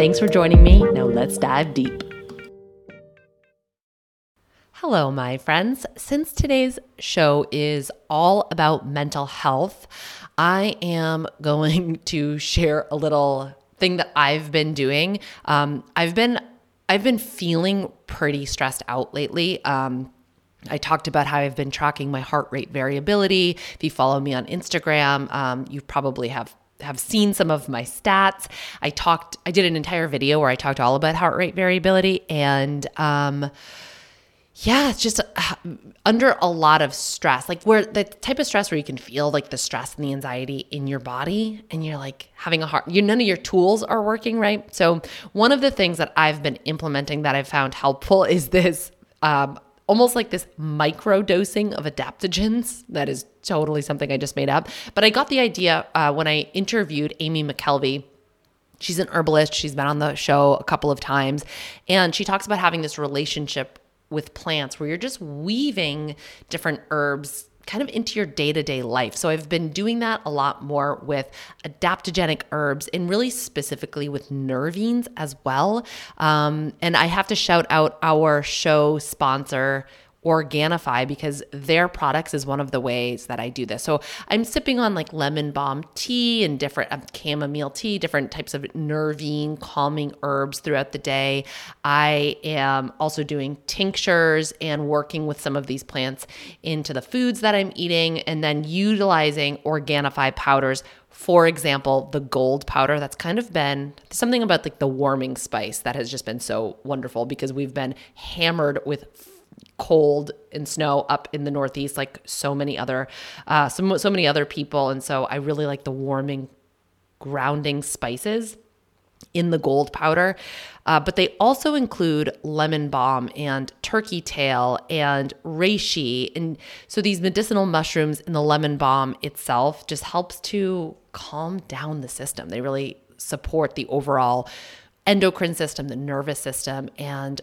Thanks for joining me. Now let's dive deep. Hello, my friends. Since today's show is all about mental health, I am going to share a little thing that I've been doing. Um, I've been I've been feeling pretty stressed out lately. Um, I talked about how I've been tracking my heart rate variability. If you follow me on Instagram, um, you probably have have seen some of my stats. I talked, I did an entire video where I talked all about heart rate variability and, um, yeah, it's just uh, under a lot of stress, like where the type of stress where you can feel like the stress and the anxiety in your body, and you're like having a heart, you none of your tools are working right. So one of the things that I've been implementing that I've found helpful is this um, almost like this micro dosing of adaptogens. That is totally something I just made up. But I got the idea uh, when I interviewed Amy McKelvey. She's an herbalist. She's been on the show a couple of times. And she talks about having this relationship with plants where you're just weaving different herbs kind of into your day to day life. So I've been doing that a lot more with adaptogenic herbs and really specifically with nervines as well. Um, and I have to shout out our show sponsor, Organifi because their products is one of the ways that I do this. So I'm sipping on like lemon balm tea and different um, chamomile tea, different types of nervine calming herbs throughout the day. I am also doing tinctures and working with some of these plants into the foods that I'm eating and then utilizing Organifi powders for example, the gold powder, that's kind of been something about like the warming spice that has just been so wonderful because we've been hammered with cold and snow up in the Northeast, like so many other, uh, so, so many other people. And so I really like the warming, grounding spices in the gold powder. Uh, but they also include lemon balm and turkey tail and reishi. And so these medicinal mushrooms in the lemon balm itself just helps to calm down the system. They really support the overall endocrine system, the nervous system, and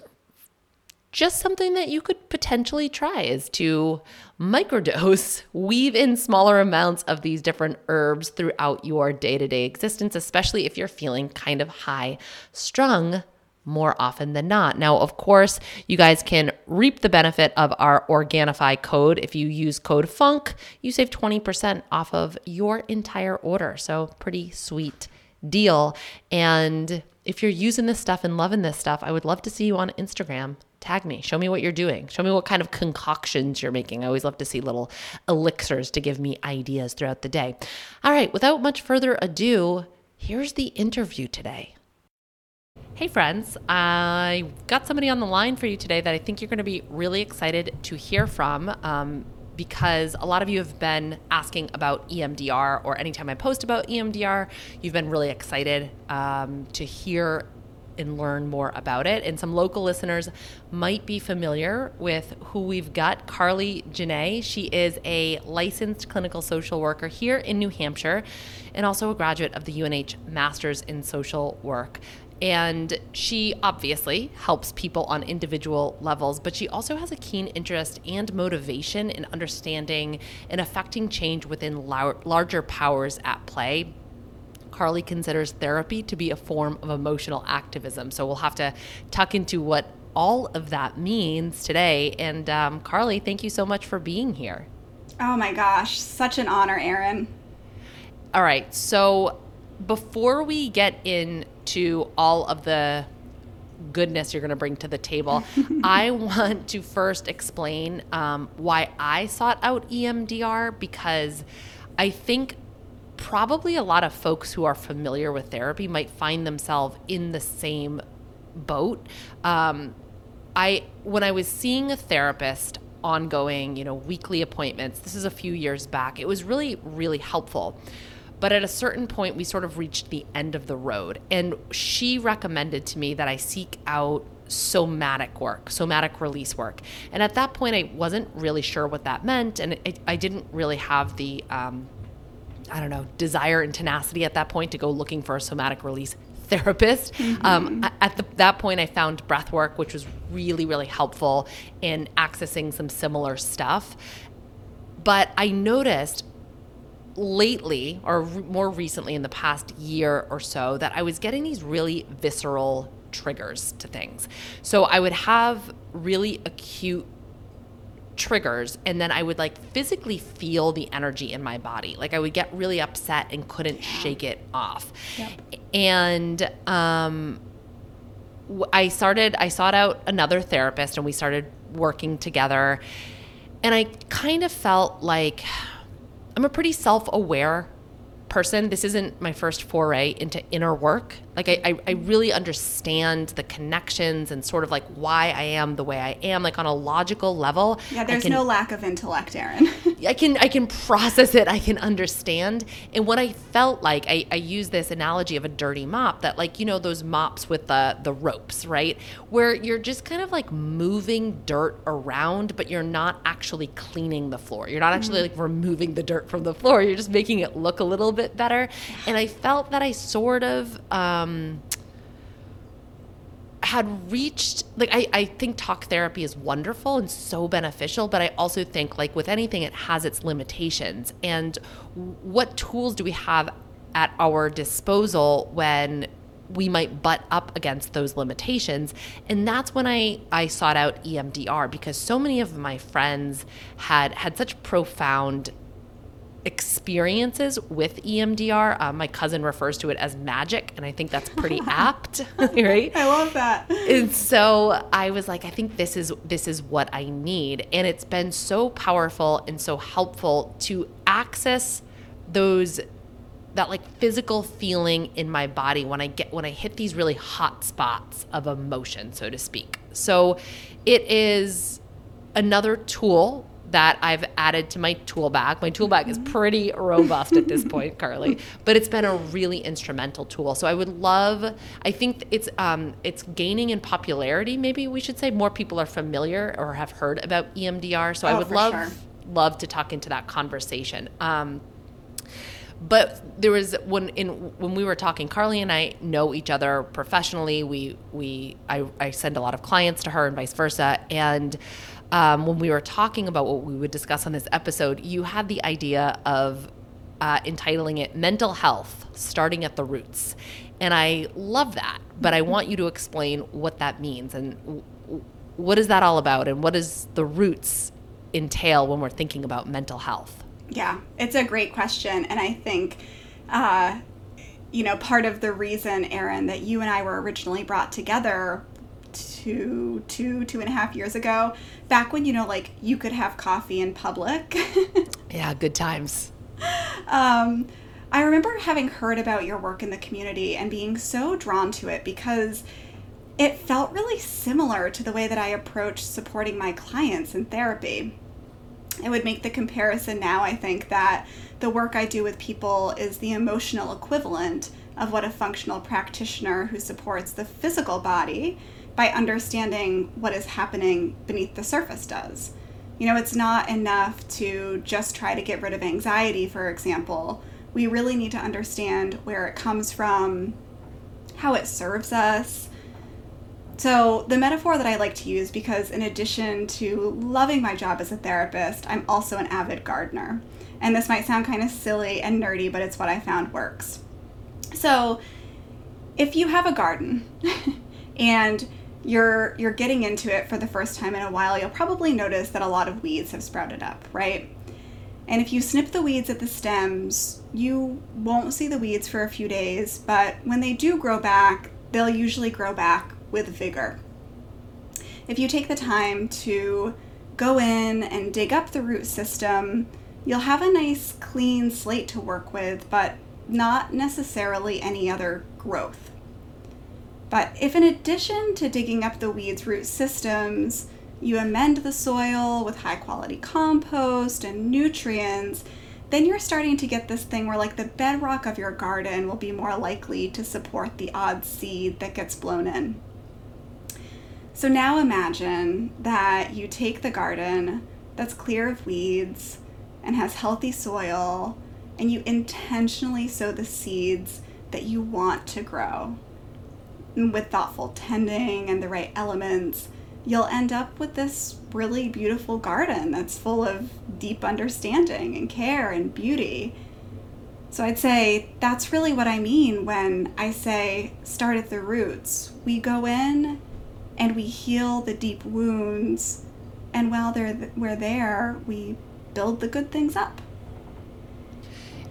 just something that you could potentially try is to microdose, weave in smaller amounts of these different herbs throughout your day to day existence, especially if you're feeling kind of high strung more often than not. Now, of course, you guys can reap the benefit of our Organifi code. If you use code FUNK, you save 20% off of your entire order. So, pretty sweet deal. And if you're using this stuff and loving this stuff, I would love to see you on Instagram tag me. Show me what you're doing. Show me what kind of concoctions you're making. I always love to see little elixirs to give me ideas throughout the day. All right without much further ado here's the interview today. Hey, friends. I got somebody on the line for you today that I think you're going to be really excited to hear from um, because a lot of you have been asking about EMDR, or anytime I post about EMDR, you've been really excited um, to hear and learn more about it. And some local listeners might be familiar with who we've got Carli Genet. She is a licensed clinical social worker here in New Hampshire and also a graduate of the UNH Masters in Social Work. And she obviously helps people on individual levels, but she also has a keen interest and motivation in understanding and affecting change within larger powers at play Carli considers therapy to be a form of emotional activism. So we'll have to tuck into what all of that means today. And um, Carli, thank you so much for being here. Oh my gosh, such an honor, Erin. All right. So before we get into all of the goodness you're going to bring to the table. I want to first explain um, why I sought out EMDR because I think probably a lot of folks who are familiar with therapy might find themselves in the same boat. Um, I when I was seeing a therapist ongoing, you know, weekly appointments. This is a few years back. It was really really helpful. But at a certain point, we sort of reached the end of the road. And she recommended to me that I seek out somatic work, somatic release work. And at that point, I wasn't really sure what that meant. And it, I didn't really have the, um, I don't know, desire and tenacity at that point to go looking for a somatic release therapist. Mm-hmm. Um, at the, that point, I found breath work, which was really, really helpful in accessing some similar stuff. But I noticed lately, or more recently in the past year or so, that I was getting these really visceral triggers to things. So I would have really acute triggers and then I would like physically feel the energy in my body. Like I would get really upset and couldn't shake it off. Yep. And um I started I sought out another therapist and we started working together and I kind of felt like I'm a pretty self aware person. This isn't my first foray into inner work. Like I, I, I, really understand the connections and sort of like why I am the way I am, like on a logical level. Yeah, there's can, no lack of intellect, Erin. I can I can process it, I can understand. And what I felt like, I, I use this analogy of a dirty mop that like, you know, those mops with the the ropes, right? Where you're just kind of like moving dirt around, but you're not actually cleaning the floor. You're not actually mm-hmm. like removing the dirt from the floor. You're just making it look a little bit better. And I felt that I sort of um, Um, had reached like I, I think talk therapy is wonderful and so beneficial but i also think like with anything it has its limitations. And what tools do we have at our disposal when we might butt up against those limitations? And that's when i i sought out emdr because so many of my friends had had such profound experiences with EMDR. Uh, my cousin refers to it as magic, and I think that's pretty apt, right? I love that. And so I was like, I think this is this is what I need, and it's been so powerful and so helpful to access those that like physical feeling in my body when I get when I hit these really hot spots of emotion, so to speak. So it is another tool that I've added to my tool bag. My tool bag is pretty robust at this point, Carli, but it's been a really instrumental tool. So I would love. I think it's um, it's gaining in popularity. Maybe we should say more people are familiar or have heard about EMDR. So oh, I would love sure. love to talk into that conversation. Um, but there was when in when we were talking carly and i know each other professionally we we i, I send a lot of clients to her and vice versa and um, when we were talking about what we would discuss on this episode, you had the idea of uh, entitling it Mental Health Starting at the Roots. And I love that, but I want you to explain what that means and w- what is that all about and what does the roots entail when we're thinking about mental health? Yeah, it's a great question. And I think, uh, you know, part of the reason, Erin, that you and I were originally brought together two, two, two and a half years ago, back when you know, like you could have coffee in public. yeah, good times. Um, I remember having heard about your work in the community and being so drawn to it because it felt really similar to the way that I approach supporting my clients in therapy. It would make the comparison now, I think, that the work I do with people is the emotional equivalent of what a functional practitioner who supports the physical body by understanding what is happening beneath the surface does. You know, it's not enough to just try to get rid of anxiety, for example. We really need to understand where it comes from, how it serves us. So, the metaphor that I like to use, because in addition to loving my job as a therapist, I'm also an avid gardener. And this might sound kind of silly and nerdy, but it's what I found works. So, if you have a garden and you're you're getting into it for the first time in a while, you'll probably notice that a lot of weeds have sprouted up, right? And if you snip the weeds at the stems, you won't see the weeds for a few days, but when they do grow back, they'll usually grow back with vigor. If you take the time to go in and dig up the root system, you'll have a nice clean slate to work with, but not necessarily any other growth. But if, in addition to digging up the weed's root systems, you amend the soil with high quality compost and nutrients, then you're starting to get this thing where, like, the bedrock of your garden will be more likely to support the odd seed that gets blown in. So now imagine that you take the garden that's clear of weeds and has healthy soil, and you intentionally sow the seeds that you want to grow. With thoughtful tending and the right elements, you'll end up with this really beautiful garden that's full of deep understanding and care and beauty. So I'd say that's really what I mean when I say start at the roots. We go in and we heal the deep wounds, and while they're we're there, we build the good things up.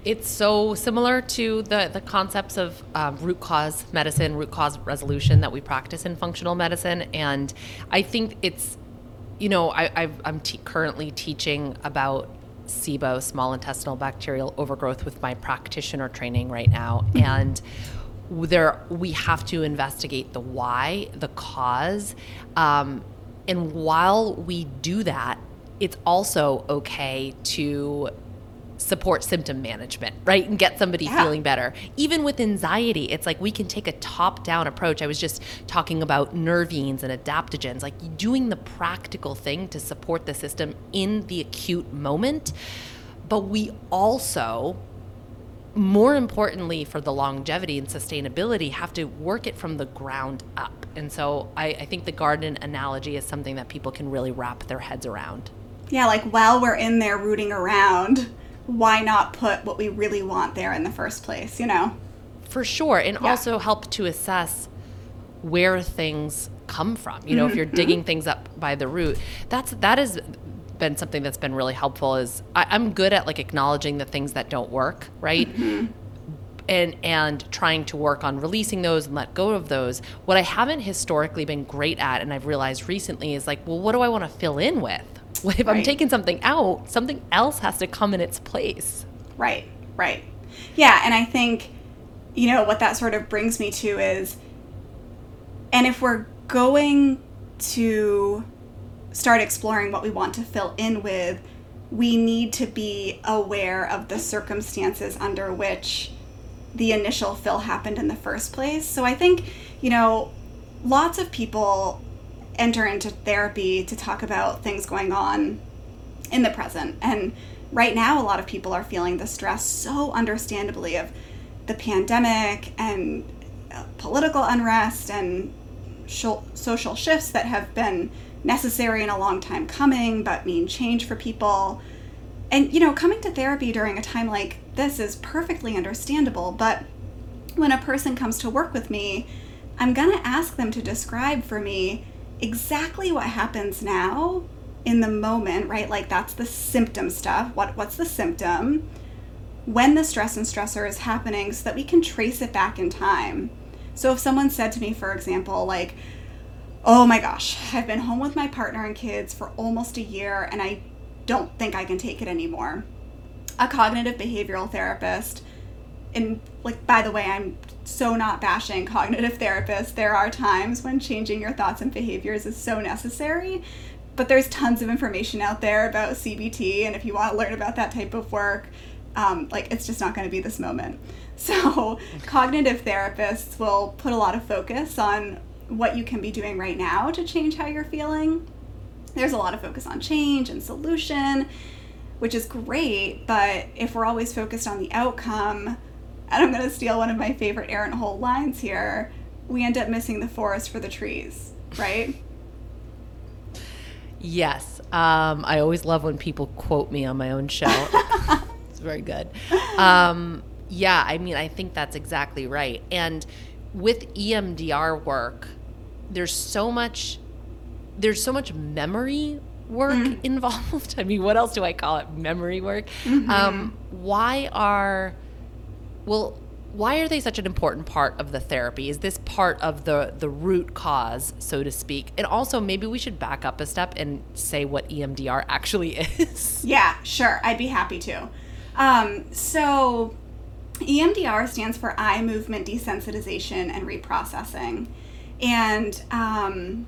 It's so similar to the, the concepts of um, root cause medicine, root cause resolution that we practice in functional medicine. And I think it's, you know, I, am currently teaching about SIBO, small intestinal bacterial overgrowth, with my practitioner training right now. And there, we have to investigate the why, the cause. Um, and while we do that, it's also okay to support symptom management, right? And get somebody yeah. feeling better. Even with anxiety, it's like we can take a top down approach. I was just talking about nervines and adaptogens, like doing the practical thing to support the system in the acute moment. But we also, more importantly for the longevity and sustainability, have to work it from the ground up. And so I, I think the garden analogy is something that people can really wrap their heads around. Yeah, like while we're in there rooting around, why not put what we really want there in the first place, you know? For sure. And yeah. also help to assess where things come from. You know, mm-hmm. if you're digging things up by the root, that's that has been something that's been really helpful is I, am good at like acknowledging the things that don't work, right? Mm-hmm. And and trying to work on releasing those and let go of those. What I haven't historically been great at and I've realized recently is like, well, what do I want to fill in with? If right. I'm taking something out, something else has to come in its place. Right, right. Yeah, and I think, you know, what that sort of brings me to is, and if we're going to start exploring what we want to fill in with, we need to be aware of the circumstances under which the initial fill happened in the first place. So I think, you know, lots of people enter into therapy to talk about things going on in the present. And right now, a lot of people are feeling the stress so understandably of the pandemic and uh, political unrest and social shifts that have been necessary and a long time coming, but mean change for people. And, you know, coming to therapy during a time like this is perfectly understandable, but when a person comes to work with me, I'm going to ask them to describe for me exactly what happens now in the moment, right? Like that's the symptom stuff. What what's the symptom? When the stress and stressor is happening so that we can trace it back in time. So if someone said to me, for example, like, oh my gosh, I've been home with my partner and kids for almost a year and I don't think I can take it anymore. A cognitive behavioral therapist, and like, by the way, I'm so not bashing cognitive therapists. There are times when changing your thoughts and behaviors is so necessary, but there's tons of information out there about CBT, and if you want to learn about that type of work, um, like it's just not going to be this moment. So, cognitive therapists will put a lot of focus on what you can be doing right now to change how you're feeling. There's a lot of focus on change and solution, which is great, but if we're always focused on the outcome, and I'm going to steal one of my favorite Erin Holt lines here, we end up missing the forest for the trees, right? Yes. Um, I always love when people quote me on my own show. it's very good. Um, yeah, I mean, I think that's exactly right. And with EMDR work, there's so much there's so much memory work mm-hmm. involved. I mean, what else do I call it? Memory work. Mm-hmm. Um, why are well, why are they such an important part of the therapy? Is this part of the the root cause, so to speak? And also, maybe we should back up a step and say what EMDR actually is. Yeah, sure. I'd be happy to. Um, so, EMDR stands for eye movement desensitization and reprocessing, and um,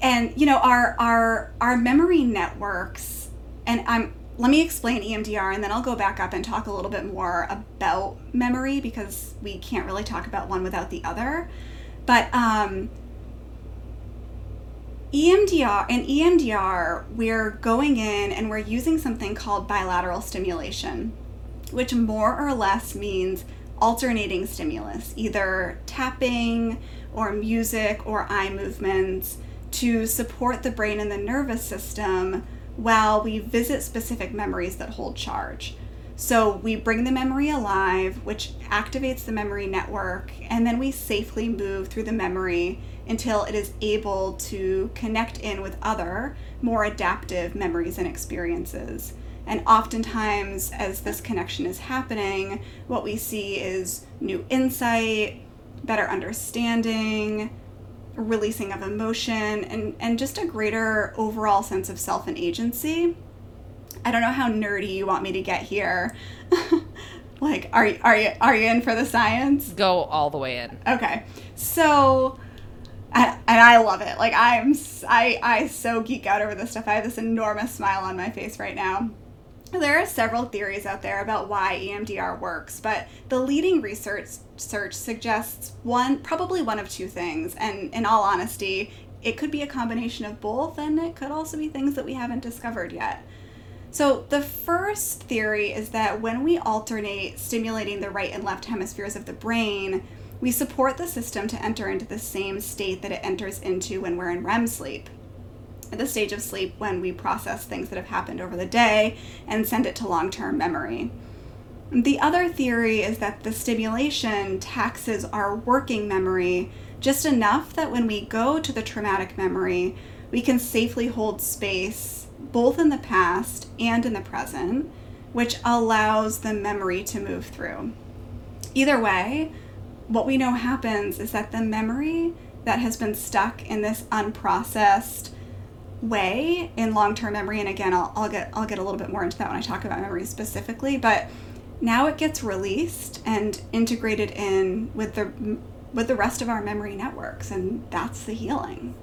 and you know our our our memory networks. And I'm let me explain EMDR and then I'll go back up and talk a little bit more about memory because we can't really talk about one without the other. But um, EMDR and EMDR, we're going in and we're using something called bilateral stimulation, which more or less means alternating stimulus, either tapping or music or eye movements to support the brain and the nervous system while we visit specific memories that hold charge. So we bring the memory alive, which activates the memory network, and then we safely move through the memory until it is able to connect in with other, more adaptive memories and experiences. And oftentimes, as this connection is happening, what we see is new insight, better understanding, releasing of emotion and, and just a greater overall sense of self and agency. I don't know how nerdy you want me to get here. like, are you, are you are you in for the science? Go all the way in. Okay, so, and, and I love it. Like, I'm I I so geek out over this stuff. I have this enormous smile on my face right now. There are several theories out there about why EMDR works, but the leading research search suggests one, probably one of two things. And in all honesty, it could be a combination of both, and it could also be things that we haven't discovered yet. So, the first theory is that when we alternate stimulating the right and left hemispheres of the brain, we support the system to enter into the same state that it enters into when we're in REM sleep the stage of sleep when we process things that have happened over the day and send it to long term memory. The other theory is that the stimulation taxes our working memory just enough that when we go to the traumatic memory, we can safely hold space both in the past and in the present, which allows the memory to move through. Either way, what we know happens is that the memory that has been stuck in this unprocessed way in long-term memory and again I'll, I'll get I'll get a little bit more into that when I talk about memory specifically but now it gets released and integrated in with the with the rest of our memory networks and that's the healing.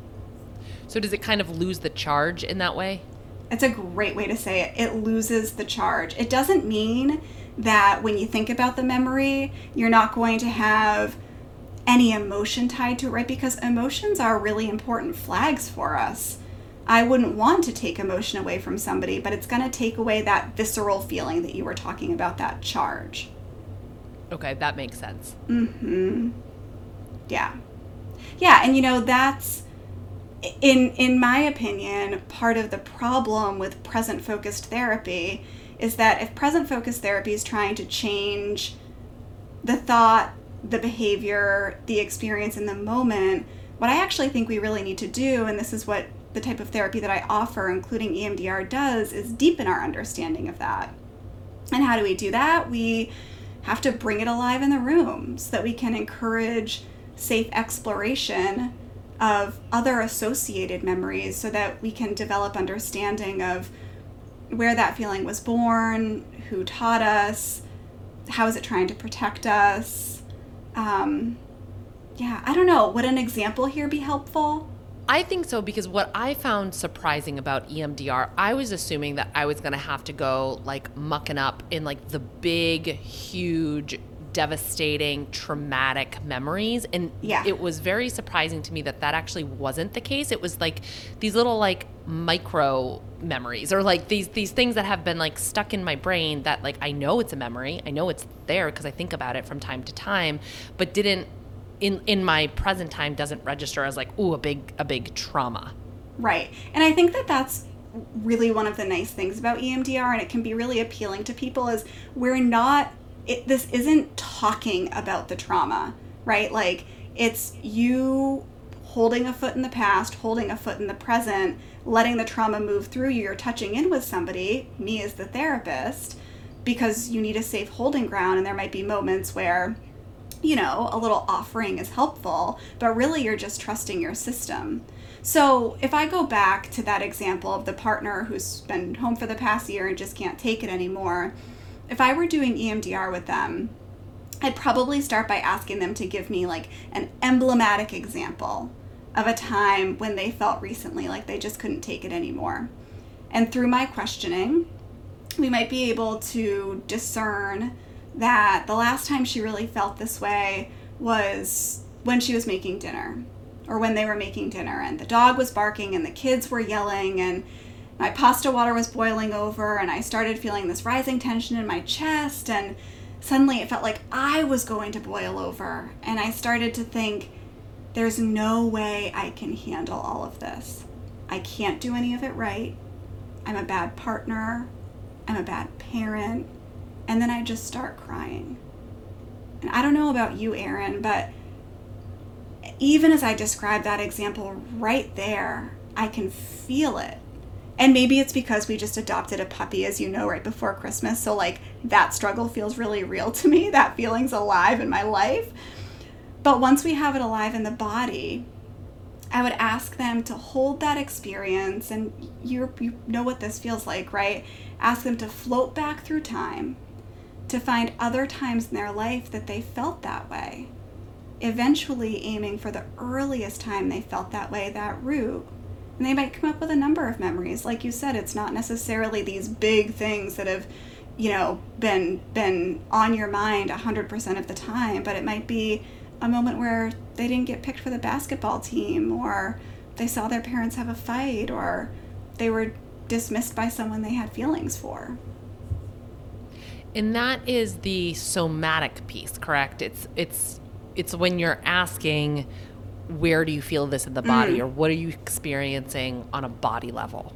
So does it kind of lose the charge in that way? It's a great way to say it. It loses the charge. It doesn't mean that when you think about the memory you're not going to have any emotion tied to it right? Because emotions are really important flags for us I wouldn't want to take emotion away from somebody, but it's going to take away that visceral feeling that you were talking about, that charge. Okay, that makes sense. Mm-hmm. Yeah. Yeah, and you know, that's in in my opinion, part of the problem with present focused therapy is that if present focused therapy is trying to change the thought, the behavior, the experience in the moment, what I actually think we really need to do, and this is what the type of therapy that I offer, including EMDR, does is deepen our understanding of that. And how do we do that? We have to bring it alive in the room so that we can encourage safe exploration of other associated memories so that we can develop understanding of where that feeling was born, who taught us, how is it trying to protect us. Um, yeah, I don't know. Would an example here be helpful? I think so because what I found surprising about EMDR, I was assuming that I was going to have to go like mucking up in like the big, huge, devastating, traumatic memories. And yeah. it was very surprising to me that that actually wasn't the case. It was like these little like micro memories or like these these things that have been like stuck in my brain that like I know it's a memory. I know it's there because I think about it from time to time, but didn't in in my present time doesn't register as like ooh a big a big trauma. Right. And i think that that's really one of the nice things about emdr and it can be really appealing to people is we're not it, this isn't talking about the trauma right? Like it's you holding a foot in the past holding a foot in the present letting the trauma move through you. You're touching in with somebody me as the therapist because you need a safe holding ground. And there might be moments where you know, a little offering is helpful, but really you're just trusting your system. So, if I go back to that example of the partner who's been home for the past year and just can't take it anymore, if I were doing EMDR with them, I'd probably start by asking them to give me like an emblematic example of a time when they felt recently like they just couldn't take it anymore. And through my questioning, we might be able to discern that the last time she really felt this way was when she was making dinner or when they were making dinner and the dog was barking and the kids were yelling and my pasta water was boiling over and I started feeling this rising tension in my chest and suddenly it felt like I was going to boil over and I started to think there's no way I can handle all of this. I can't do any of it right. I'm a bad partner. I'm a bad parent. And then I just start crying. And I don't know about you, Erin, but even as I describe that example right there, I can feel it. And maybe it's because we just adopted a puppy, as you know, right before Christmas. So, like, that struggle feels really real to me. That feeling's alive in my life. But once we have it alive in the body, I would ask them to hold that experience. And you you know what this feels like, right? Ask them to float back through time to find other times in their life that they felt that way. Eventually, aiming for the earliest time they felt that way, that root. And they might come up with a number of memories. Like you said, it's not necessarily these big things that have, you know, been been on your mind 100% of the time, but it might be a moment where they didn't get picked for the basketball team or they saw their parents have a fight or they were dismissed by someone they had feelings for. And that is the somatic piece, correct? It's it's it's when you're asking where do you feel this in the body mm. or what are you experiencing on a body level?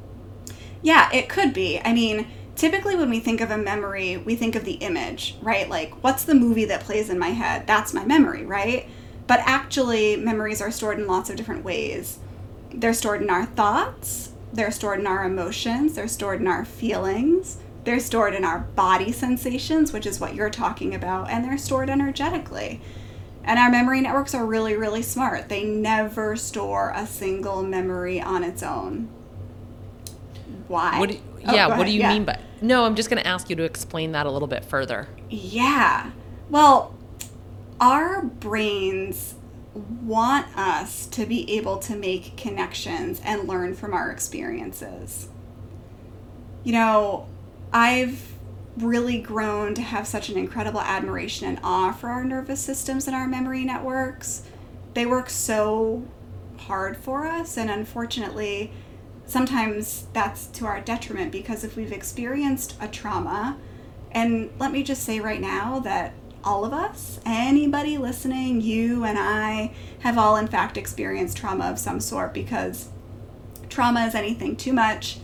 Yeah, it could be. I mean, typically when we think of a memory, we think of the image, right? Like what's the movie that plays in my head? That's my memory, right? But actually, memories are stored in lots of different ways. They're stored in our thoughts, they're stored in our emotions, they're stored in our feelings, they're stored in our body sensations, which is what you're talking about, and they're stored energetically. And our memory networks are really, really smart. They never store a single memory on its own. Why? What do oh, yeah, what do you yeah. mean by? No, I'm just going to ask you to explain that a little bit further. Yeah. Well, our brains want us to be able to make connections and learn from our experiences. You know, I've really grown to have such an incredible admiration and awe for our nervous systems and our memory networks. They work so hard for us, and unfortunately, sometimes that's to our detriment because if we've experienced a trauma, and let me just say right now that all of us, anybody listening, you and I, have all in fact experienced trauma of some sort because trauma is anything too much,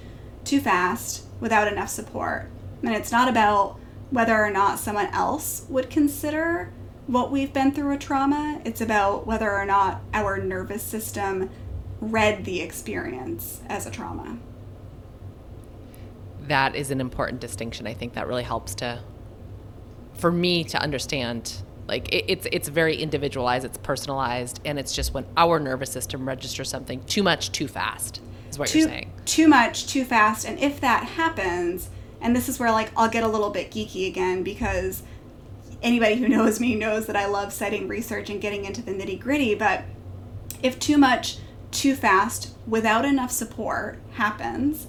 too fast, without enough support. And it's not about whether or not someone else would consider what we've been through a trauma, it's about whether or not our nervous system read the experience as a trauma. That is an important distinction. I think that really helps to, for me to understand. Like it, it's it's very individualized, it's personalized, and it's just when our nervous system registers something too much, too fast is what too, you're saying. Too much, too fast. And if that happens, and this is where like I'll get a little bit geeky again because anybody who knows me knows that I love citing research and getting into the nitty gritty. But if too much, too fast, without enough support happens,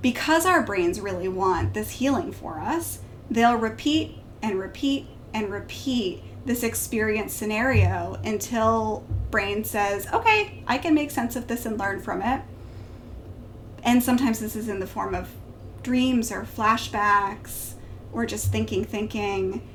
because our brains really want this healing for us, they'll repeat and repeat and repeat this experience scenario until brain says, okay, I can make sense of this and learn from it and sometimes this is in the form of dreams or flashbacks or just thinking, thinking.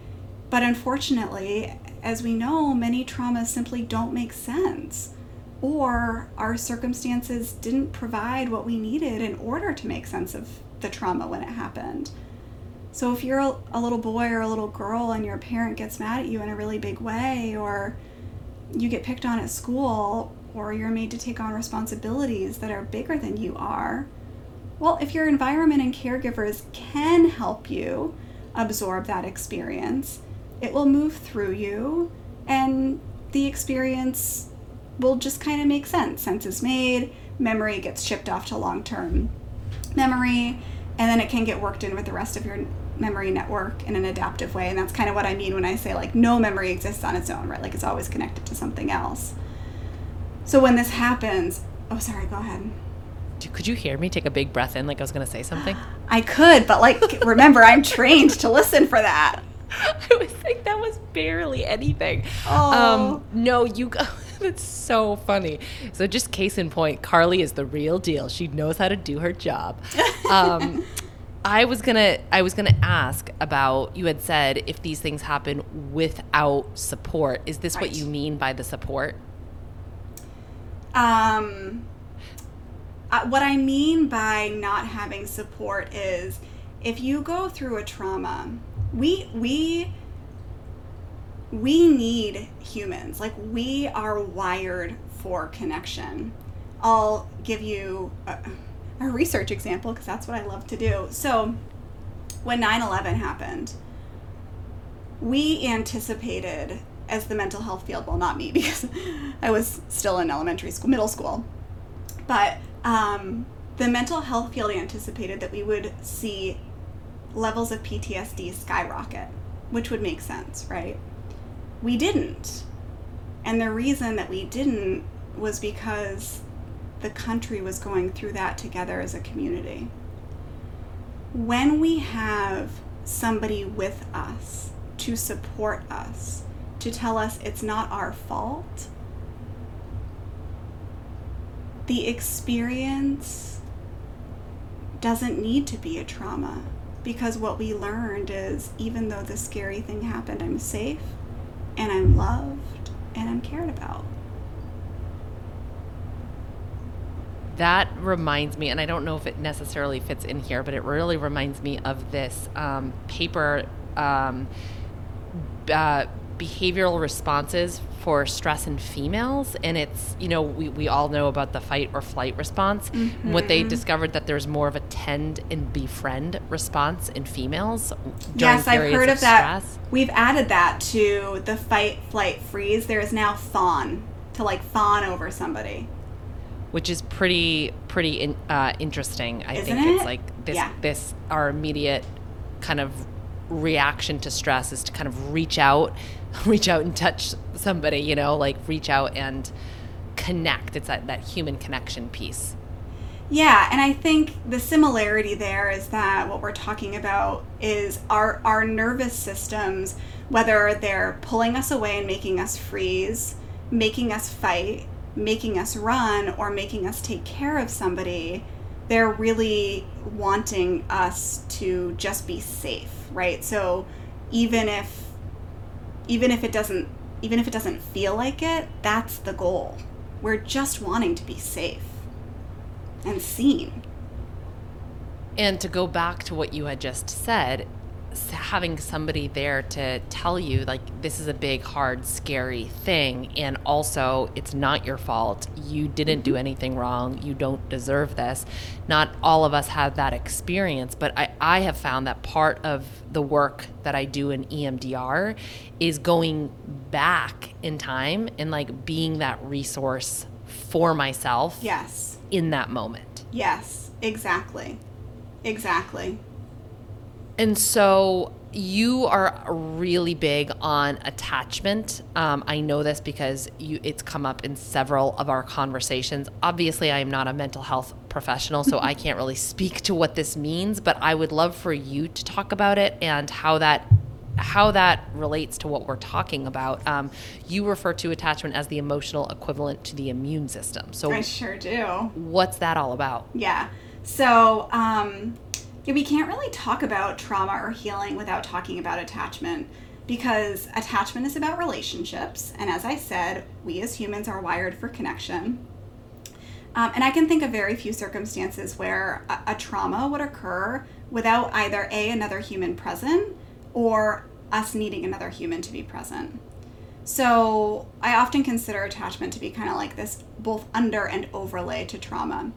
But unfortunately, as we know, many traumas simply don't make sense, or our circumstances didn't provide what we needed in order to make sense of the trauma when it happened. So if you're a little boy or a little girl and your parent gets mad at you in a really big way, or you get picked on at school, or you're made to take on responsibilities that are bigger than you are. Well, if your environment and caregivers can help you absorb that experience. It will move through you, and the experience will just kind of make sense. Sense is made, memory gets shipped off to long term memory, and then it can get worked in with the rest of your memory network in an adaptive way. And that's kind of what I mean when I say like no memory exists on its own, right? Like it's always connected to something else. So when this happens, oh, sorry, go ahead. Could you hear me take a big breath in like I was going to say something? I could, but like, remember, I'm trained to listen for that. I was like, that was barely anything. Oh. Um, no, you go. That's so funny. So, just case in point, Carli is the real deal. She knows how to do her job. Um, I was gonna, I was gonna ask about. You had said if these things happen without support, is this Right. what you mean by the support? Um, uh, what I mean by not having support is if you go through a trauma, we we we need humans. Like we are wired for connection. I'll give you a, a research example because that's what I love to do. So, when 9/11 happened, we anticipated as the mental health field well not me because i was still in elementary school middle school. But um, the mental health field anticipated that we would see levels of ptsd skyrocket which would make sense right? We didn't. And the reason that we didn't was because the country was going through that together as a community. When we have somebody with us to support us, to tell us it's not our fault, the experience doesn't need to be a trauma because what we learned is even though the scary thing happened, I'm safe and I'm loved and I'm cared about. That reminds me, and I don't know if it necessarily fits in here, but it really reminds me of this um, paper um, uh, behavioral responses for stress in females. And it's, you know, we, we all know about the fight or flight response. What they discovered that there's more of a tend and befriend response in females. during Yes, I've heard of that. stress. We've added that to the fight, flight, freeze. There is now fawn to like fawn over somebody. which is pretty pretty in, uh, interesting. I Isn't think it's like this Yeah. this our immediate kind of reaction to stress is to kind of reach out, reach out and touch somebody, you know, like reach out and connect. It's that that human connection piece. Yeah, and I think the similarity there is that what we're talking about is our our nervous systems, whether they're pulling us away and making us freeze, making us fight, making us run, or making us take care of somebody, they're really wanting us to just be safe, right? So even if even if it doesn't even if it doesn't feel like it, that's the goal. We're just wanting to be safe and seen. And to go back to what you had just said, having somebody there to tell you, like, this is a big, hard, scary thing. And also, it's not your fault. You didn't do mm-hmm. anything wrong. You don't deserve this. Not all of us have that experience, but I, I have found that part of the work that I do in EMDR is going back in time and like being that resource for myself Yes. in that moment. Yes. Exactly. Exactly. And so you are really big on attachment. Um, I know this because you, it's come up in several of our conversations. Obviously, I am not a mental health professional, so I can't really speak to what this means. But I would love for you to talk about it and how that how that relates to what we're talking about. Um, you refer to attachment as the emotional equivalent to the immune system. So, I sure do. what's that all about? Yeah. So, um, we can't really talk about trauma or healing without talking about attachment because attachment is about relationships. And as I said, we as humans are wired for connection. Um, and I can think of very few circumstances where a, a trauma would occur without either A, another human present, or us needing another human to be present. So I often consider attachment to be kind of like this both under and overlay to trauma.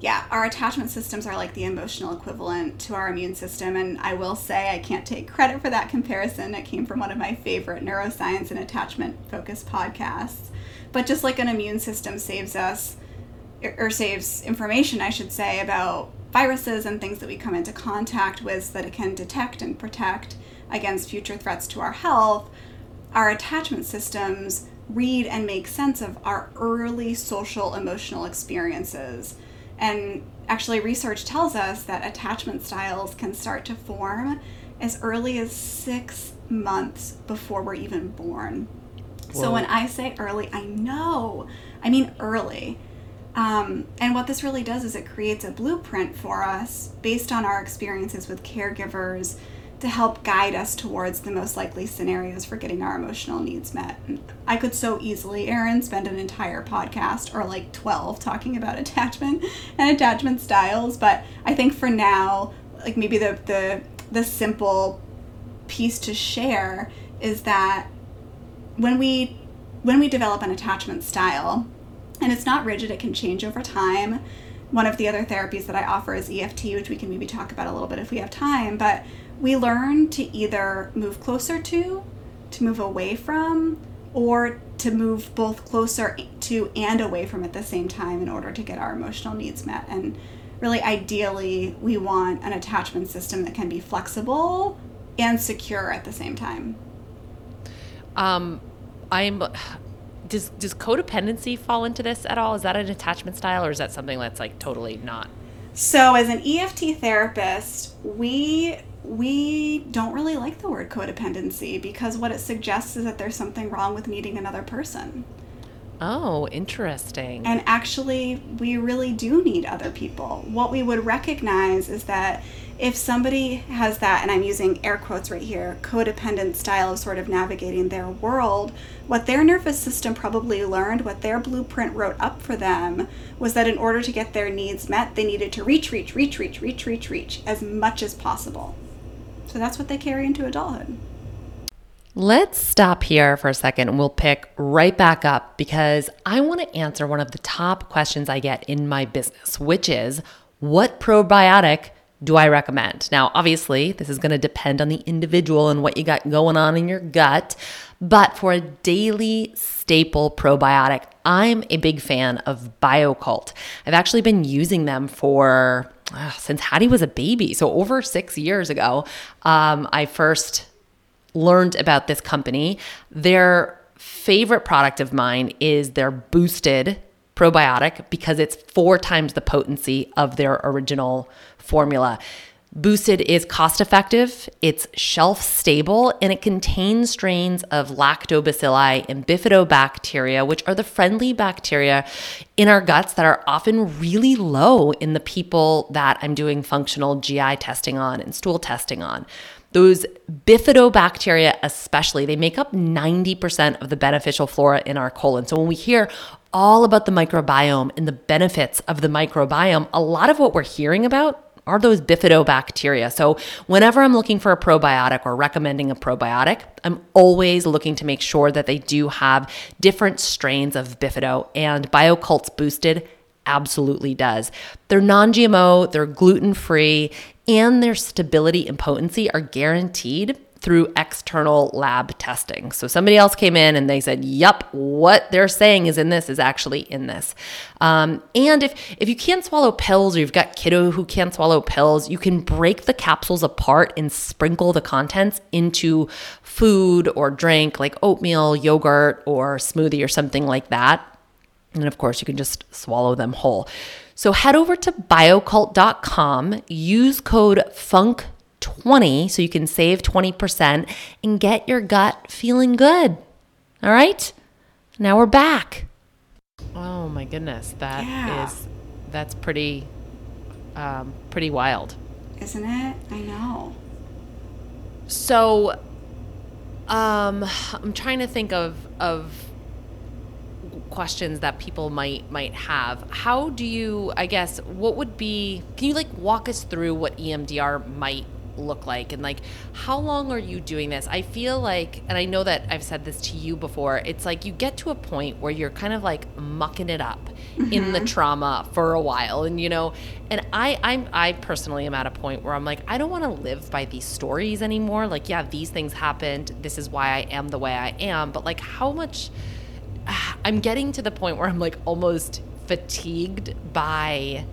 Yeah, our attachment systems are like the emotional equivalent to our immune system. And I will say, I can't take credit for that comparison. It came from one of my favorite neuroscience and attachment focused podcasts. But just like an immune system saves us, er, or saves information, I should say, about viruses and things that we come into contact with so that it can detect and protect against future threats to our health, our attachment systems read and make sense of our early social emotional experiences and actually, research tells us that attachment styles can start to form as early as six months before we're even born. Whoa. So, when I say early, I know, I mean early. Um, and what this really does is it creates a blueprint for us based on our experiences with caregivers to help guide us towards the most likely scenarios for getting our emotional needs met. I could so easily, Erin, spend an entire podcast or like 12 talking about attachment and attachment styles, but I think for now, like maybe the the the simple piece to share is that when we when we develop an attachment style, and it's not rigid, it can change over time. One of the other therapies that I offer is EFT, which we can maybe talk about a little bit if we have time, but we learn to either move closer to, to move away from, or to move both closer to and away from at the same time in order to get our emotional needs met. And really, ideally, we want an attachment system that can be flexible and secure at the same time. Um, I'm. Does does codependency fall into this at all? Is that an attachment style, or is that something that's like totally not? So, as an EFT therapist, we we don't really like the word codependency because what it suggests is that there's something wrong with needing another person. Oh, interesting. And actually, we really do need other people. What we would recognize is that if somebody has that, and I'm using air quotes right here, codependent style of sort of navigating their world, what their nervous system probably learned, what their blueprint wrote up for them, was that in order to get their needs met, they needed to reach, reach, reach, reach, reach, reach, reach as much as possible. So that's what they carry into adulthood. Let's stop here for a second and we'll pick right back up because I want to answer one of the top questions I get in my business, which is what probiotic do I recommend? Now, obviously, this is going to depend on the individual and what you got going on in your gut, but for a daily staple probiotic, I'm a big fan of Bio-Kult. I've actually been using them for uh, since Hattie was a baby. So over six years ago, um, I first learned about this company. Their favorite product of mine is their boosted probiotic because it's four times the potency of their original formula. Boosted is cost effective, it's shelf stable, and it contains strains of lactobacilli and bifidobacteria, which are the friendly bacteria in our guts that are often really low in the people that I'm doing functional GI testing on and stool testing on. Those bifidobacteria, especially, they make up 90% of the beneficial flora in our colon. So when we hear all about the microbiome and the benefits of the microbiome, a lot of what we're hearing about are those bifidobacteria. So, whenever I'm looking for a probiotic or recommending a probiotic, I'm always looking to make sure that they do have different strains of bifido, and Bio-Kult's Boosted absolutely does. They're non GMO, they're gluten free, and their stability and potency are guaranteed through external lab testing. So somebody else came in and they said, "Yep, what they're saying is in this is actually in this." Um, and if if you can't swallow pills or you've got kiddo who can't swallow pills, you can break the capsules apart and sprinkle the contents into food or drink like oatmeal, yogurt, or smoothie or something like that. And of course, you can just swallow them whole. So head over to bio-kult.com, use code FUNK 20 so you can save 20% and get your gut feeling good. All right? Now we're back. Oh my goodness, that yeah. is that's pretty um, pretty wild. Isn't it? I know. So um I'm trying to think of of questions that people might might have. How do you I guess what would be can you like walk us through what EMDR might look like and like how long are you doing this i feel like and i know that i've said this to you before it's like you get to a point where you're kind of like mucking it up mm-hmm. in the mm-hmm. trauma for a while and you know and i i'm i personally am at a point where i'm like i don't want to live by these stories anymore like yeah these things happened this is why i am the way i am but like how much i'm getting to the point where i'm like almost fatigued by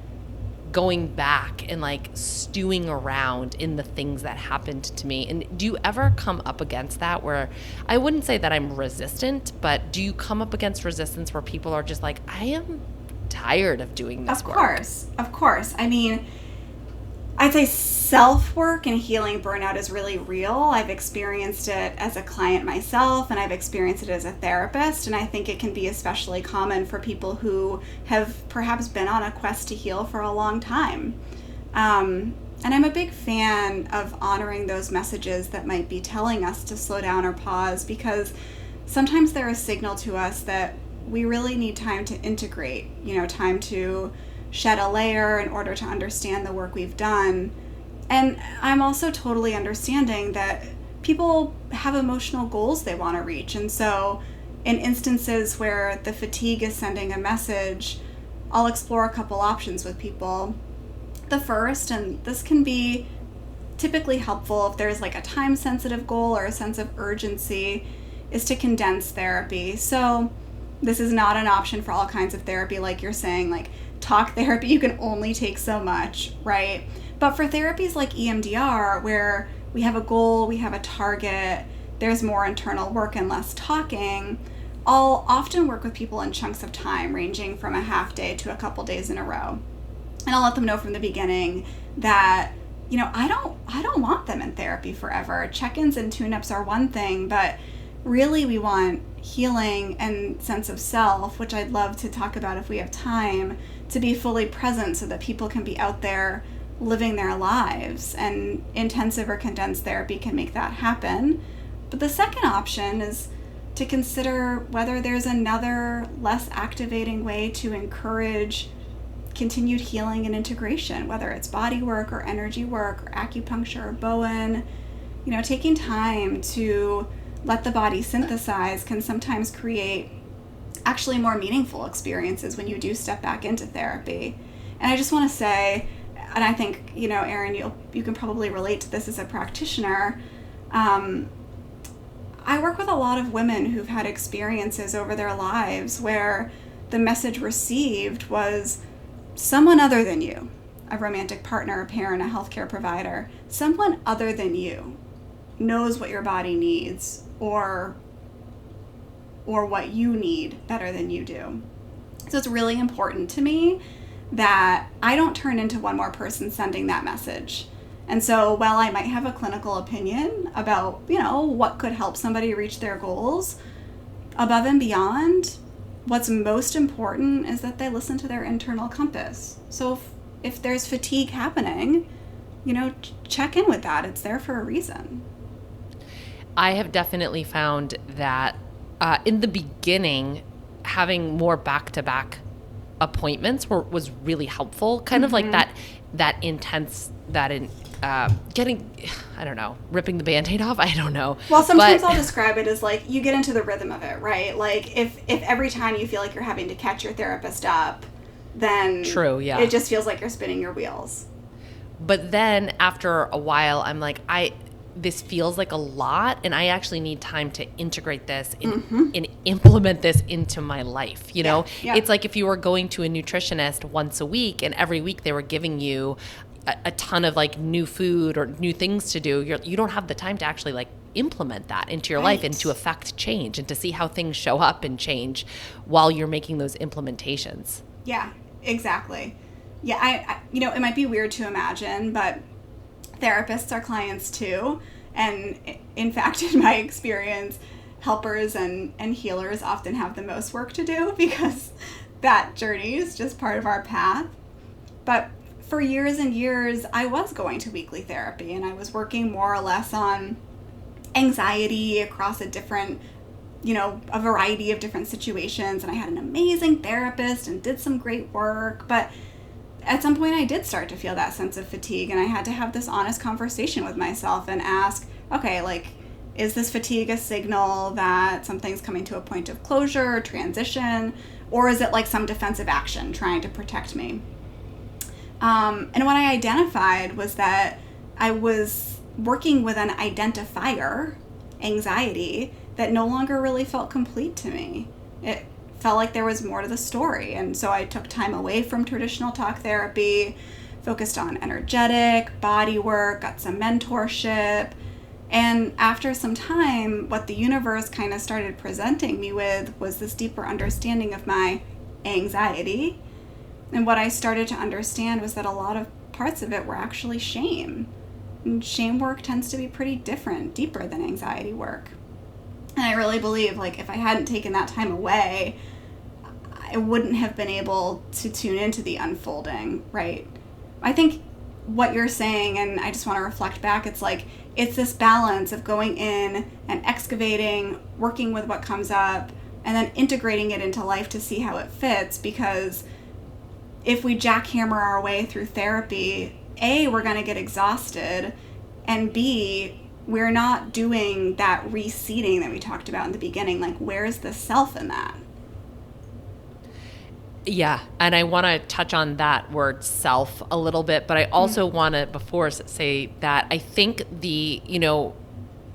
going back and like stewing around in the things that happened to me. And do you ever come up against that where I wouldn't say that I'm resistant, but do you come up against resistance where people are just like, I am tired of doing this? Of course. Work? Of course. I mean, I'd say self work and healing burnout is really real. I've experienced it as a client myself, and I've experienced it as a therapist. And I think it can be especially common for people who have perhaps been on a quest to heal for a long time. Um, and I'm a big fan of honoring those messages that might be telling us to slow down or pause because sometimes they're a signal to us that we really need time to integrate, you know, time to shed a layer in order to understand the work we've done. And I'm also totally understanding that people have emotional goals they want to reach. And so, in instances where the fatigue is sending a message, I'll explore a couple options with people. The first, and this can be typically helpful if there's like a time sensitive goal or a sense of urgency, is to condense therapy. So, this is not an option for all kinds of therapy, like you're saying, like talk therapy, you can only take so much, right? But for therapies like EMDR, where we have a goal, we have a target, there's more internal work and less talking, I'll often work with people in chunks of time, ranging from a half day to a couple days in a row. And I'll let them know from the beginning that you know, I don't I don't want them in therapy forever. Check-ins and tune-ups are one thing, but really we want healing and sense of self, which I'd love to talk about if we have time, to be fully present so that people can be out there living their lives. And intensive or condensed therapy can make that happen. But the second option is to consider whether there's another less activating way to encourage continued healing and integration, whether it's body work or energy work or acupuncture or Bowen. You know, taking time to let the body synthesize can sometimes create actually more meaningful experiences when you do step back into therapy. And I just want to say, and I think you know, Erin, you you can probably relate to this as a practitioner. Um, I work with a lot of women who've had experiences over their lives where the message received was someone other than you, a romantic partner, a parent, a healthcare provider, someone other than you knows what your body needs or or what you need better than you do. So it's really important to me that I don't turn into one more person sending that message. And so while I might have a clinical opinion about, you know, what could help somebody reach their goals, above and beyond, what's most important is that they listen to their internal compass. So if, if there's fatigue happening, you know, check in with that. It's there for a reason. I have definitely found that uh, in the beginning, having more back to back appointments were, was really helpful. Kind mm-hmm. of like mm-hmm. that that intense that in uh, getting I don't know ripping the band-aid off. I don't know. Well, sometimes but, I'll describe it as like you get into the rhythm of it, right? Like if if every time you feel like you're having to catch your therapist up, then true, yeah, it just feels like you're spinning your wheels. But then after a while, I'm like I this feels like a lot and i actually need time to integrate this and, mm-hmm. and implement this into my life you know yeah, yeah. it's like if you were going to a nutritionist once a week and every week they were giving you a, a ton of like new food or new things to do you're, you don't have the time to actually like implement that into your right. life and to affect change and to see how things show up and change while you're making those implementations yeah exactly yeah I, I you know it might be weird to imagine but therapists are clients too. And in fact, in my experience, helpers and, and healers often have the most work to do because that journey is just part of our path. But for years and years, I was going to weekly therapy and I was working more or less on anxiety across a different, you know, a variety of different situations. And I had an amazing therapist and did some great work. But at some point I did start to feel that sense of fatigue and I had to have this honest conversation with myself and ask, okay, like is this fatigue a signal that something's coming to a point of closure or transition or is it like some defensive action trying to protect me? Um, and what I identified was that I was working with an identifier, anxiety, that no longer really felt complete to me. It felt like there was more to the story. And so I took time away from traditional talk therapy, focused on energetic, body work, got some mentorship. And after some time, what the universe kind of started presenting me with was this deeper understanding of my anxiety. And what I started to understand was that a lot of parts of it were actually shame. And shame work tends to be pretty different, deeper than anxiety work. And I really believe, like, if I hadn't taken that time away, I wouldn't have been able to tune into the unfolding, right? I think what you're saying, and I just want to reflect back, it's like, it's this balance of going in and excavating, working with what comes up, and then integrating it into life to see how it fits. Because if we jackhammer our way through therapy, A, we're going to get exhausted, and B, we're not doing that reseeding that we talked about in the beginning. Like, where's the self in that? Yeah, and I want to touch on that word self a little bit, but I also mm-hmm. want to before say that I think the, you know,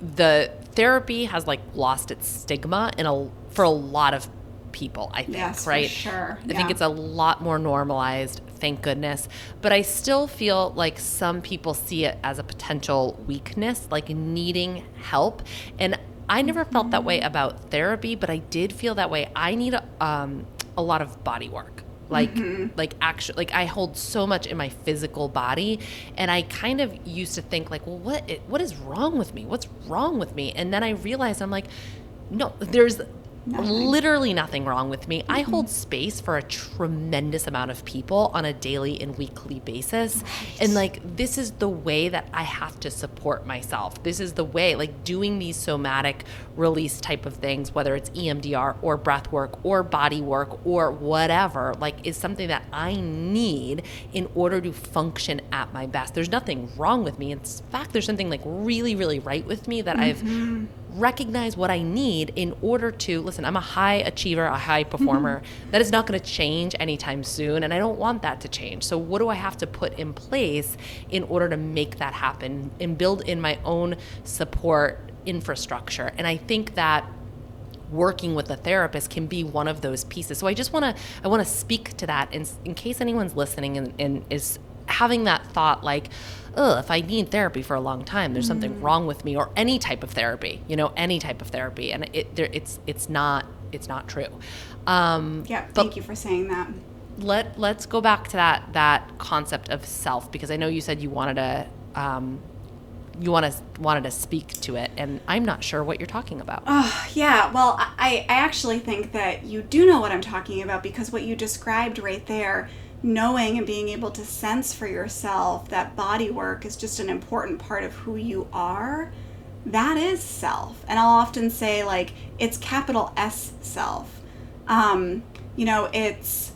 the therapy has like lost its stigma in a for a lot of people, I think, yes, right? sure. I yeah. think it's a lot more normalized, thank goodness. But I still feel like some people see it as a potential weakness, like needing help. And I never felt that way about therapy, but I did feel that way. I need um, a lot of body work. Like mm-hmm. like actually like i hold so much in my physical body and i kind of used to think like well what what is wrong with me? What's wrong with me? And then i realized i'm like no there's Nothing. Literally nothing wrong with me. Mm-hmm. I hold space for a tremendous amount of people on a daily and weekly basis. Right. And like, this is the way that I have to support myself. This is the way, like, doing these somatic release type of things, whether it's EMDR or breath work or body work or whatever, like, is something that I need in order to function at my best. There's nothing wrong with me. In fact, there's something like really, really right with me that mm-hmm. I've recognize what I need in order to listen. I'm a high achiever, a high performer. Mm-hmm. That is not going to change anytime soon, and I don't want that to change. So, what do I have to put in place in order to make that happen and build in my own support infrastructure? And I think that working with a therapist can be one of those pieces. So I just want to I want to speak to that in, in case anyone's listening and, and is having that thought like, ugh, if I need therapy for a long time, there's mm. something wrong with me, or any type of therapy, you know, any type of therapy, and it there, it's it's not it's not true. Um, yeah, thank you for saying that. Let Let's go back to that that concept of self because I know you said you wanted to. Um, you want to wanted to speak to it and i'm not sure what you're talking about oh yeah well I, I actually think that you do know what i'm talking about because what you described right there knowing and being able to sense for yourself that body work is just an important part of who you are, that is self. And I'll often say, like, it's capital S self. Um, you know, it's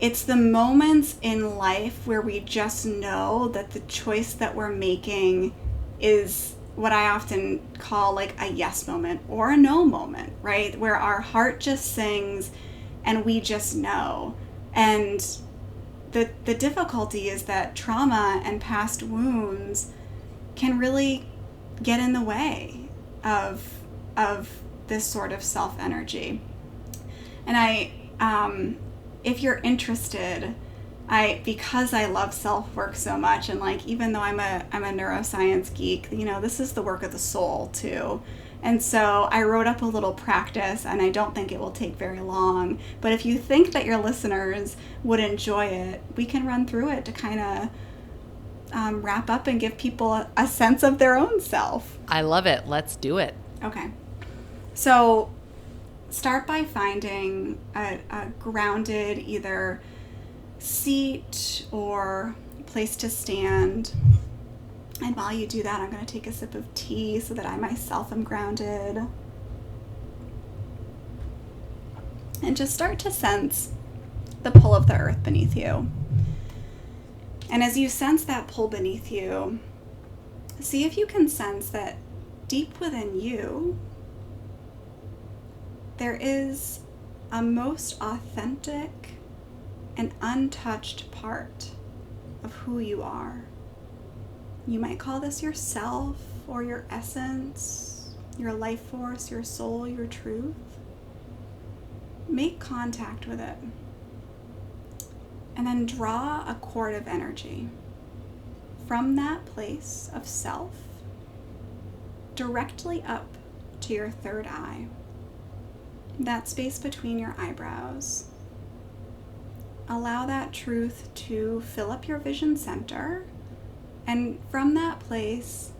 it's the moments in life where we just know that the choice that we're making is what I often call like a yes moment or a no moment, right? Where our heart just sings and we just know. And the, the difficulty is that trauma and past wounds can really get in the way of, of this sort of self energy. And I, um, if you're interested, I because I love self work so much, and like even though I'm a I'm a neuroscience geek, you know, this is the work of the soul too. And so I wrote up a little practice, and I don't think it will take very long. But if you think that your listeners would enjoy it, we can run through it to kind of um, wrap up and give people a, a sense of their own self. I love it. Let's do it. Okay. So start by finding a, a grounded either seat or place to stand and while you do that, I'm going to take a sip of tea so that I myself am grounded. And just start to sense the pull of the earth beneath you. And as you sense that pull beneath you, see if you can sense that deep within you, there is a most authentic and untouched part of who you are. You might call this yourself or your essence, your life force, your soul, your truth. Make contact with it. And then draw a cord of energy from that place of self directly up to your third eye, that space between your eyebrows. Allow that truth to fill up your vision center, and from that place,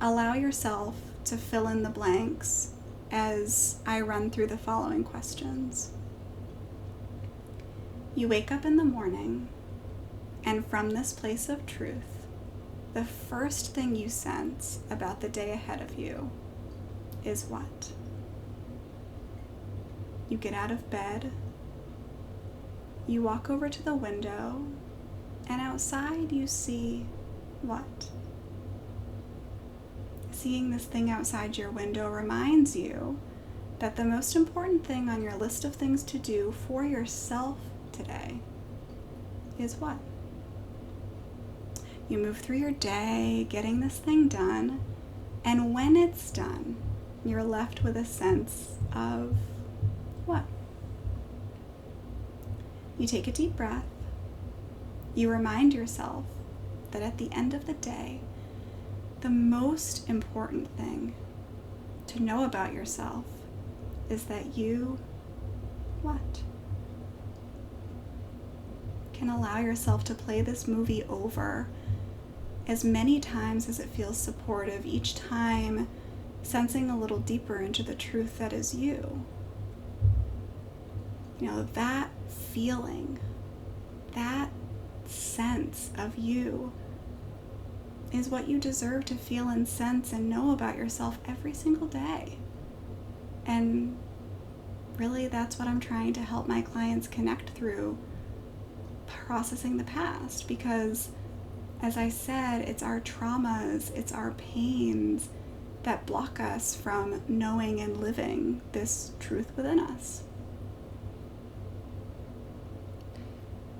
allow yourself to fill in the blanks as I run through the following questions. You wake up in the morning, and from this place of truth, the first thing you sense about the day ahead of you is what? You get out of bed, you walk over to the window, and outside you see what? Seeing this thing outside your window reminds you that the most important thing on your list of things to do for yourself today is what? You move through your day getting this thing done, and when it's done, you're left with a sense of what? You take a deep breath. You remind yourself that at the end of the day, the most important thing to know about yourself is that you what? Can allow yourself to play this movie over as many times as it feels supportive, each time sensing a little deeper into the truth that is you. You know, that feeling, that sense of you is what you deserve to feel and sense and know about yourself every single day. And really, that's what I'm trying to help my clients connect through processing the past because, as I said, it's our traumas, it's our pains that block us from knowing and living this truth within us.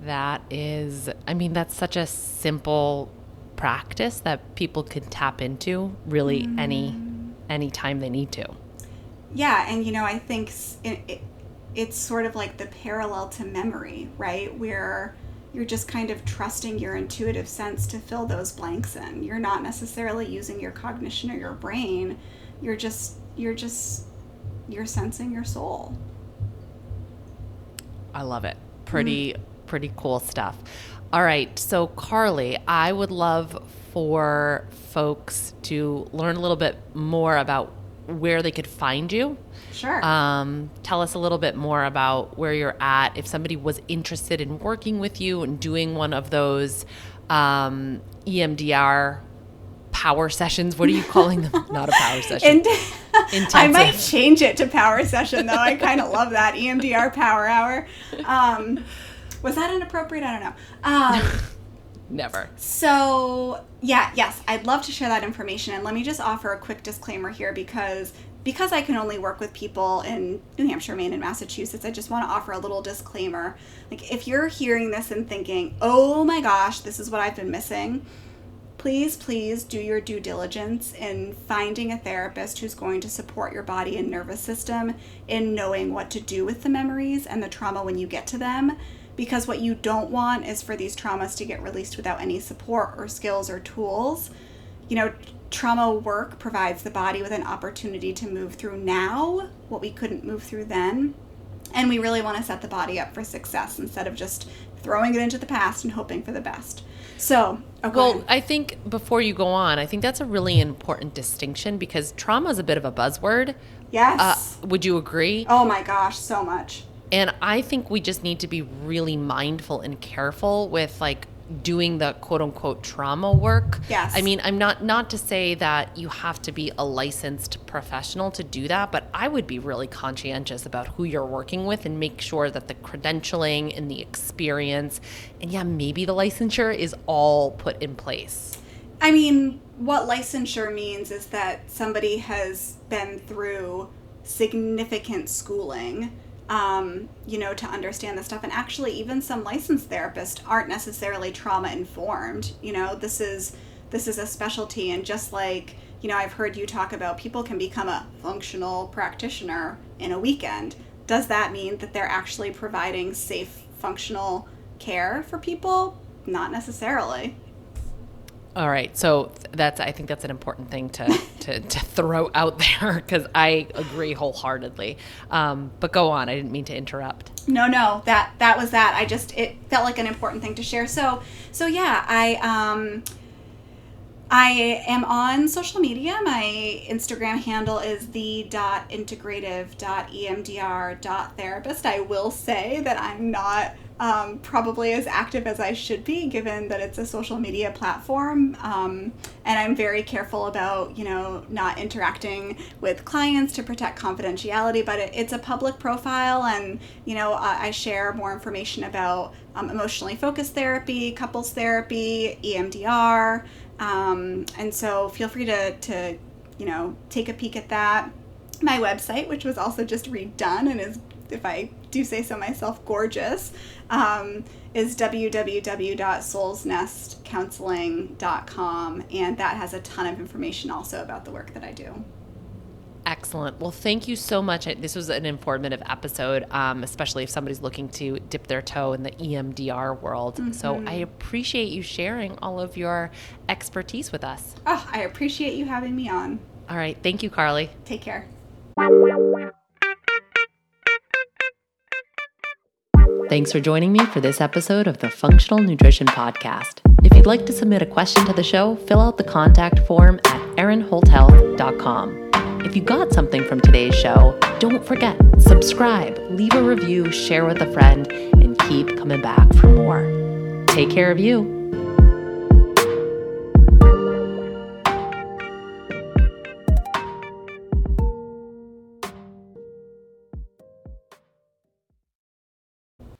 That is, I mean, that's such a simple practice that people can tap into really mm. any any time they need to. Yeah, and you know, I think it, it, it's sort of like the parallel to memory, right? Where you're just kind of trusting your intuitive sense to fill those blanks in. You're not necessarily using your cognition or your brain. You're just you're just you're sensing your soul. I love it. Pretty mm pretty cool stuff. All right, so Carli, I would love for folks to learn a little bit more about where they could find you. Sure. Um, tell us a little bit more about where you're at. If somebody was interested in working with you and doing one of those um, EMDR power sessions, what are you calling them? Not a power session. In- I might change it to power session though. I kind of love that EMDR power hour. Um, was that inappropriate? I don't know. Um, Never. So, yeah, yes, I'd love to share that information. And let me just offer a quick disclaimer here because because I can only work with people in New Hampshire, Maine, and Massachusetts, I just want to offer a little disclaimer. Like, if you're hearing this and thinking, oh my gosh, this is what I've been missing, please, please do your due diligence in finding a therapist who's going to support your body and nervous system in knowing what to do with the memories and the trauma when you get to them because what you don't want is for these traumas to get released without any support or skills or tools. You know, trauma work provides the body with an opportunity to move through now what we couldn't move through then. And we really want to set the body up for success instead of just throwing it into the past and hoping for the best. So, okay. well, I think before you go on, I think that's a really important distinction because trauma is a bit of a buzzword. Yes. Uh, would you agree? Oh my gosh, so much. And I think we just need to be really mindful and careful with like doing the quote unquote trauma work. Yes. I mean, I'm not not to say that you have to be a licensed professional to do that, but I would be really conscientious about who you're working with and make sure that the credentialing and the experience and yeah, maybe the licensure is all put in place. I mean, what licensure means is that somebody has been through significant schooling um, you know, to understand the stuff. And actually, even some licensed therapists aren't necessarily trauma informed. You know, this is this is a specialty, and just like you know, I've heard you talk about people can become a functional practitioner in a weekend. Does that mean that they're actually providing safe, functional care for people? Not necessarily. All right, so that's I think that's an important thing to to, to throw out there because I agree wholeheartedly. Um, but go on, I didn't mean to interrupt. No, no, that that was that. I just it felt like an important thing to share. So so yeah, I um. I am on social media. My Instagram handle is the dot integrative dot emdr dot therapist. I will say that I'm not um, probably as active as I should be, given that it's a social media platform. Um, and I'm very careful about, you know, not interacting with clients to protect confidentiality. But it, it's a public profile, and you know, I, I share more information about um, emotionally focused therapy, couples therapy, EMDR, um, and so feel free to to you know take a peek at that. My website, which was also just redone and is if I do say so myself, gorgeous, um, is www.soulsnestcounseling.com. And that has a ton of information also about the work that I do. Excellent. Well, thank you so much. This was an informative episode, um, especially if somebody's looking to dip their toe in the EMDR world. Mm-hmm. So I appreciate you sharing all of your expertise with us. Oh, I appreciate you having me on. All right. Thank you, Carli. Take care. Thanks for joining me for this episode of the Functional Nutrition Podcast. If you'd like to submit a question to the show, fill out the contact form at erinholthealth.com. If you got something from today's show, don't forget, subscribe, leave a review, share with a friend, and keep coming back for more. Take care of you.